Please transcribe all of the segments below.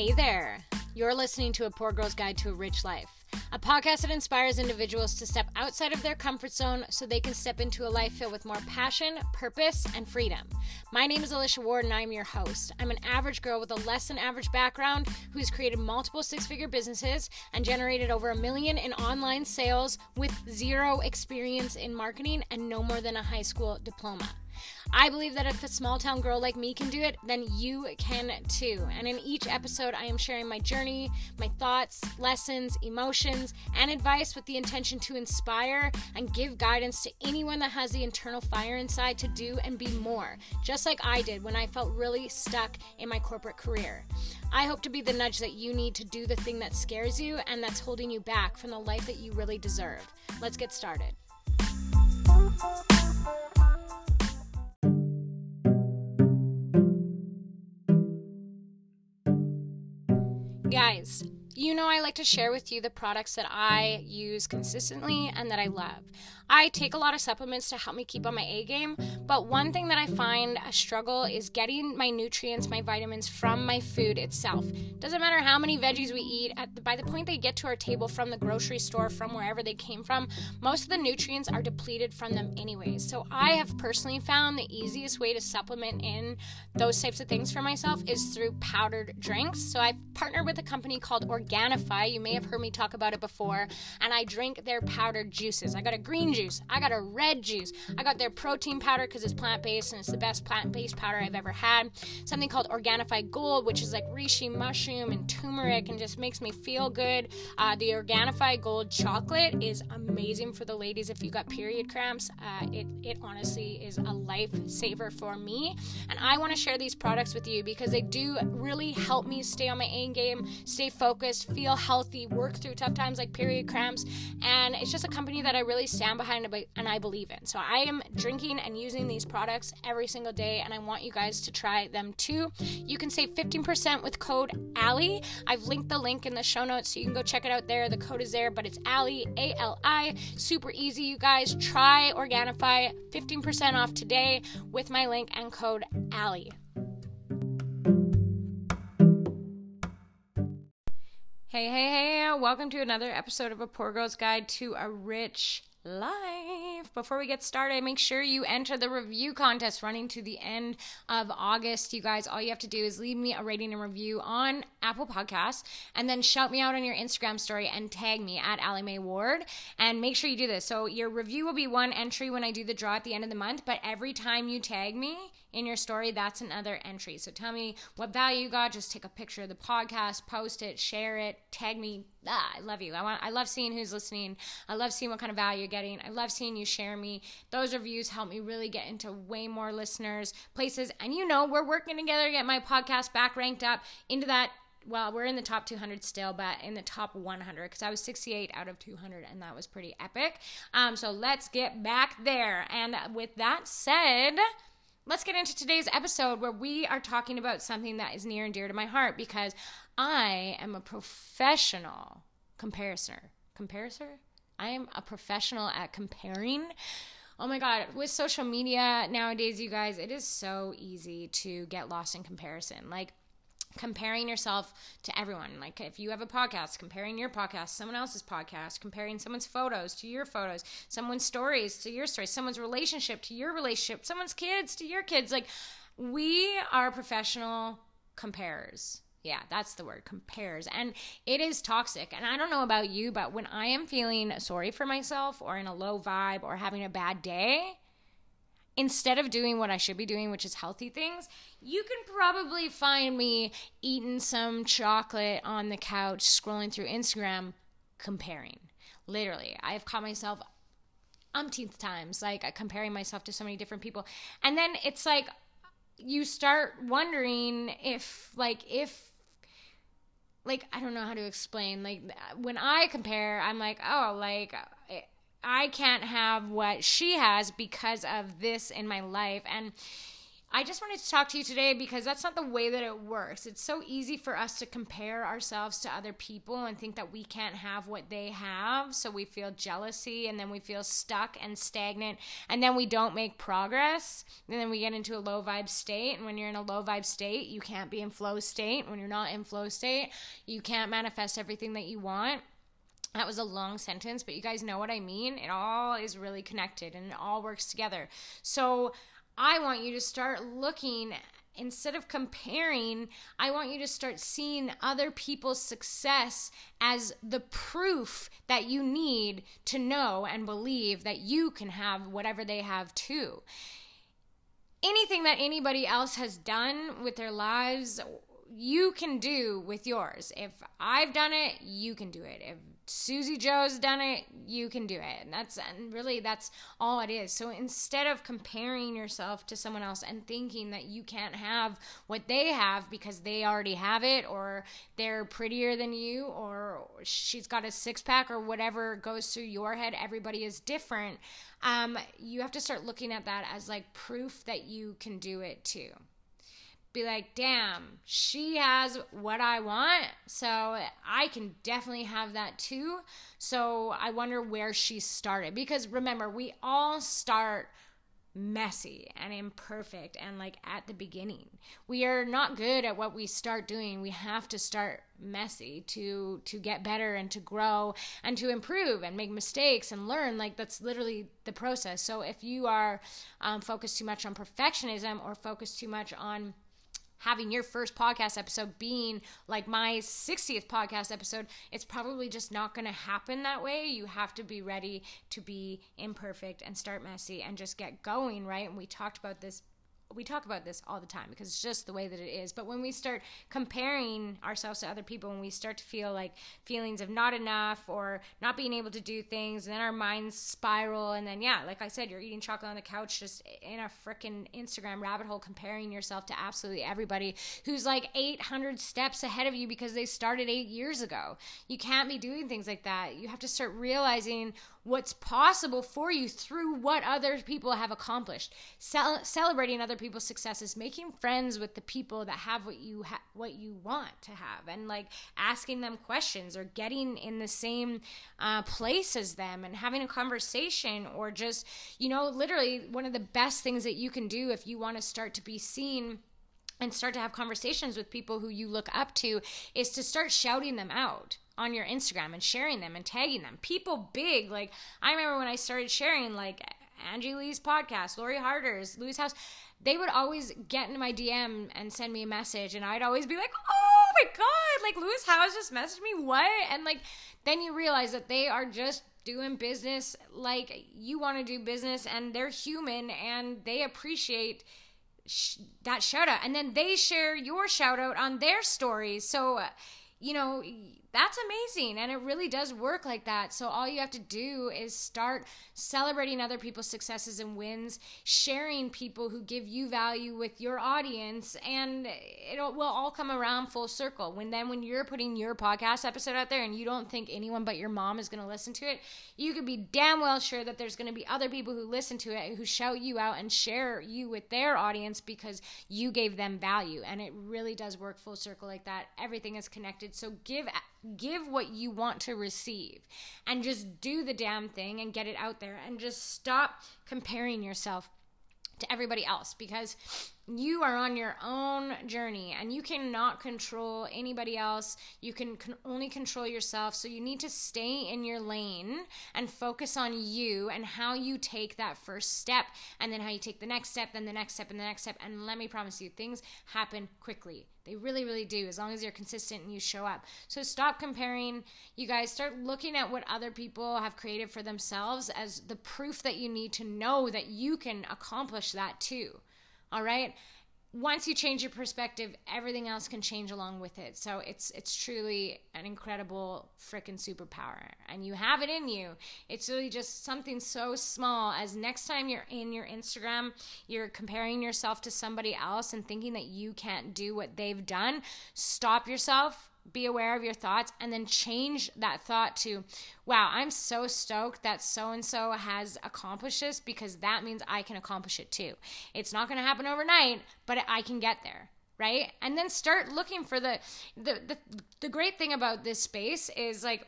Hey there. You're listening to A Poor Girl's Guide to a Rich Life, a podcast that inspires individuals to step outside of their comfort zone so they can step into a life filled with more passion, purpose, and freedom. My name is Alicia Ward and I'm your host. I'm an average girl with a less than average background who's created multiple six figure businesses and generated over a million in online sales with zero experience in marketing and no more than a high school diploma. I believe that if a small town girl like me can do it, then you can too. And in each episode, I am sharing my journey, my thoughts, lessons, emotions, and advice with the intention to inspire and give guidance to anyone that has the internal fire inside to do and be more, just like I did when I felt really stuck in my corporate career. I hope to be the nudge that you need to do the thing that scares you and that's holding you back from the life that you really deserve. Let's get started. Guys, you know I like to share with you the products that I use consistently and that I love. I take a lot of supplements to help me keep on my A game, but one thing that I find a struggle is getting my nutrients, my vitamins from my food itself. Doesn't matter how many veggies we eat, the, by the point they get to our table from the grocery store, from wherever they came from, most of the nutrients are depleted from them anyways. So I have personally found the easiest way to supplement in those types of things for myself is through powdered drinks. So I partnered with a company called Organifi. You may have heard me talk about it before, and I drink their powdered juices. I got a green juice. I got a red juice. I got their protein powder because it's plant based and it's the best plant based powder I've ever had. Something called Organifi Gold, which is like reishi mushroom and turmeric and just makes me feel good. Uh, the Organifi Gold chocolate is amazing for the ladies if you got period cramps. Uh, it, it honestly is a lifesaver for me. And I want to share these products with you because they do really help me stay on my A game, stay focused, feel healthy, work through tough times like period cramps. And it's just a company that I really stand behind and I believe in. So I am drinking and using these products every single day, and I want you guys to try them too. You can save 15% with code ALI. I've linked the link in the show notes so you can go check it out there. The code is there, but it's ALI, A L I. Super easy, you guys. Try Organifi, 15% off today with my link and code ALI. Hey, hey, hey, welcome to another episode of A Poor Girl's Guide to a Rich life. Before we get started, make sure you enter the review contest running to the end of August. You guys, all you have to do is leave me a rating and review on Apple Podcasts and then shout me out on your Instagram story and tag me at Allie Mae Ward. And make sure you do this. So your review will be one entry when I do the draw at the end of the month, but every time you tag me, in your story, that's another entry. So tell me what value you got. Just take a picture of the podcast, post it, share it, tag me. Ah, I love you. I want. I love seeing who's listening. I love seeing what kind of value you're getting. I love seeing you share me. Those reviews help me really get into way more listeners, places, and you know we're working together to get my podcast back ranked up into that well, we're in the top 200 still, but in the top 100 because I was 68 out of 200, and that was pretty epic. Um, so let's get back there. And with that said, let's get into today's episode where we are talking about something that is near and dear to my heart because I am a professional comparator. Comparator? I am a professional at comparing. Oh my God, with social media nowadays, you guys, it is so easy to get lost in comparison. Like, comparing yourself to everyone. Like if you have a podcast, comparing your podcast, someone else's podcast, comparing someone's photos to your photos, someone's stories to your stories, someone's relationship to your relationship, someone's kids to your kids. Like we are professional comparers. Yeah, that's the word, compares. And it is toxic. And I don't know about you, but when I am feeling sorry for myself or in a low vibe or having a bad day, instead of doing what I should be doing, which is healthy things, you can probably find me eating some chocolate on the couch, scrolling through Instagram, comparing. Literally, I have caught myself umpteenth times, like uh, comparing myself to so many different people. And then it's like, you start wondering if, like, if like I don't know how to explain. Like when I compare, I'm like, oh, like I can't have what she has because of this in my life. And I just wanted to talk to you today because that's not the way that it works. It's so easy for us to compare ourselves to other people and think that we can't have what they have. So we feel jealousy and then we feel stuck and stagnant and then we don't make progress. And then we get into a low vibe state. And when you're in a low vibe state, you can't be in flow state. When you're not in flow state, you can't manifest everything that you want. That was a long sentence, but you guys know what I mean. It all is really connected and it all works together. So, I want you to start looking instead of comparing, I want you to start seeing other people's success as the proof that you need to know and believe that you can have whatever they have too. Anything that anybody else has done with their lives, you can do with yours. If I've done it, you can do it. If Susie Joe's done it, you can do it. And that's and really that's all it is. So instead of comparing yourself to someone else and thinking that you can't have what they have because they already have it or they're prettier than you or she's got a six pack or whatever goes through your head, everybody is different. Um, you have to start looking at that as like proof that you can do it too be like, damn, she has what I want. So I can definitely have that too. So I wonder where she started. Because remember, we all start messy and imperfect and like at the beginning. We are not good at what we start doing. We have to start messy to to get better and to grow and to improve and make mistakes and learn like that's literally the process. So if you are um, focused too much on perfectionism or focused too much on having your first podcast episode being like my 60th podcast episode, it's probably just not going to happen that way. You have to be ready to be imperfect and start messy and just get going, right? And we talked about this we talk about this all the time because it's just the way that it is. But when we start comparing ourselves to other people, when we start to feel like feelings of not enough or not being able to do things, and then our minds spiral. And then, yeah, like I said, you're eating chocolate on the couch just in a freaking Instagram rabbit hole, comparing yourself to absolutely everybody who's like 800 steps ahead of you because they started eight years ago. You can't be doing things like that. You have to start realizing what's possible for you through what other people have accomplished. Cel- celebrating other people's successes making friends with the people that have what you ha- what you want to have and like asking them questions or getting in the same uh, place as them and having a conversation or just you know literally one of the best things that you can do if you want to start to be seen and start to have conversations with people who you look up to is to start shouting them out on your Instagram and sharing them and tagging them. People big, like I remember when I started sharing like Angie Lee's podcast, Lori Harder's, Lewis Howes, they would always get into my DM and send me a message and I'd always be like, "Oh my god, like Lewis Howes just messaged me what?" And like then you realize that they are just doing business like you want to do business and they're human and they appreciate sh- that shout out and then they share your shout out on their stories. So uh, you know, that's amazing. And it really does work like that. So all you have to do is start celebrating other people's successes and wins, sharing people who give you value with your audience, and it will all come around full circle. When then when you're putting your podcast episode out there and you don't think anyone but your mom is going to listen to it, you could be damn well sure that there's going to be other people who listen to it who shout you out and share you with their audience because you gave them value. And it really does work full circle like that. Everything is connected. So give give what you want to receive and just do the damn thing and get it out there and just stop comparing yourself to everybody else because you are on your own journey and you cannot control anybody else. You can con- only control yourself. So you need to stay in your lane and focus on you and how you take that first step and then how you take the next step, then the next step, and the next step. And let me promise you, things happen quickly. They really, really do, as long as you're consistent and you show up. So stop comparing. You guys start looking at what other people have created for themselves as the proof that you need to know that you can accomplish that too. All right once you change your perspective, everything else can change along with it. So it's it's truly an incredible freaking superpower, and you have it in you. It's really just something so small as next time you're in your Instagram, you're comparing yourself to somebody else and thinking that you can't do what they've done. Stop yourself be aware of your thoughts and then change that thought to, wow, I'm so stoked that so and so has accomplished this because that means I can accomplish it too. It's not going to happen overnight, but I can get there right and then start looking for the, the the the great thing about this space is like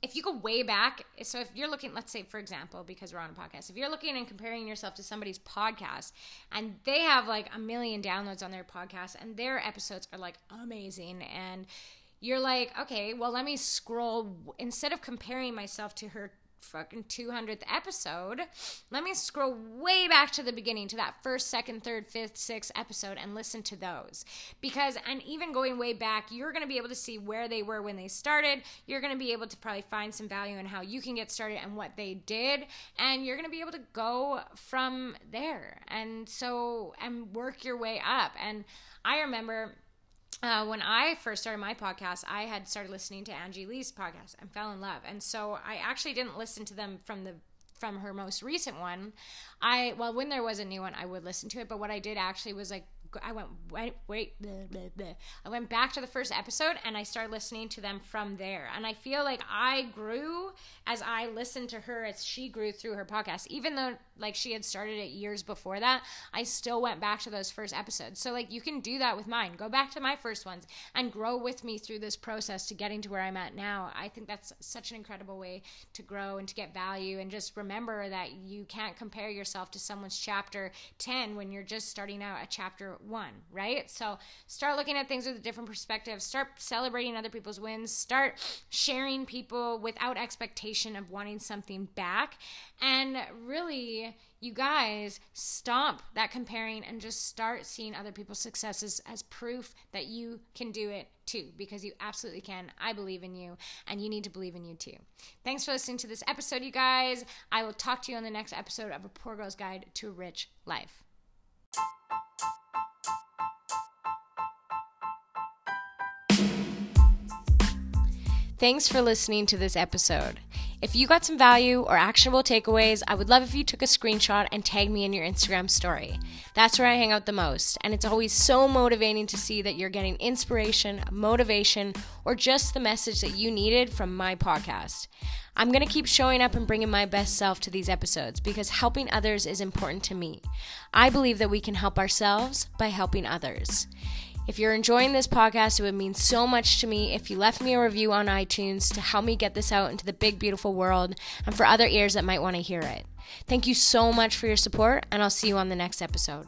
if you go way back, so if you're looking, let's say, for example, because we're on a podcast, if you're looking and comparing yourself to somebody's podcast and they have like a million downloads on their podcast and their episodes are like amazing and you're like, okay, well, let me scroll instead of comparing myself to her fucking 200th episode, let me scroll way back to the beginning to that first, second, third, fifth, sixth episode and listen to those. Because, and even going way back, you're going to be able to see where they were when they started. You're going to be able to probably find some value in how you can get started and what they did. And you're going to be able to go from there. And so, and work your way up. And I remember uh, when I first started my podcast, I had started listening to Angie Lee's podcast and fell in love. And so I actually didn't listen to them from the from her most recent one. I well, when there was a new one, I would listen to it. But what I did actually was like I went wait wait. I went back to the first episode and I started listening to them from there. And I feel like I grew as I listened to her as she grew through her podcast. Even though like she had started it years before that, I still went back to those first episodes. So like you can do that with mine. Go back to my first ones and grow with me through this process to getting to where I'm at now. I think that's such an incredible way to grow and to get value and just remember that you can't compare yourself to someone's chapter 10 when you're just starting out at chapter 1, right? So start looking at things with a different perspective. Start celebrating other people's wins. Start sharing people without expectation of wanting something back and really you guys stop that comparing and just start seeing other people's successes as proof that you can do it too because you absolutely can. I believe in you and you need to believe in you too. Thanks for listening to this episode, you guys. I will talk to you on the next episode of A Poor Girl's Guide to a Rich Life. Thanks for listening to this episode. If you got some value or actionable takeaways, I would love if you took a screenshot and tagged me in your Instagram story. That's where I hang out the most, and it's always so motivating to see that you're getting inspiration, motivation, or just the message that you needed from my podcast. I'm going to keep showing up and bringing my best self to these episodes because helping others is important to me. I believe that we can help ourselves by helping others. If you're enjoying this podcast, it would mean so much to me if you left me a review on iTunes to help me get this out into the big, beautiful world and for other ears that might want to hear it. Thank you so much for your support, and I'll see you on the next episode.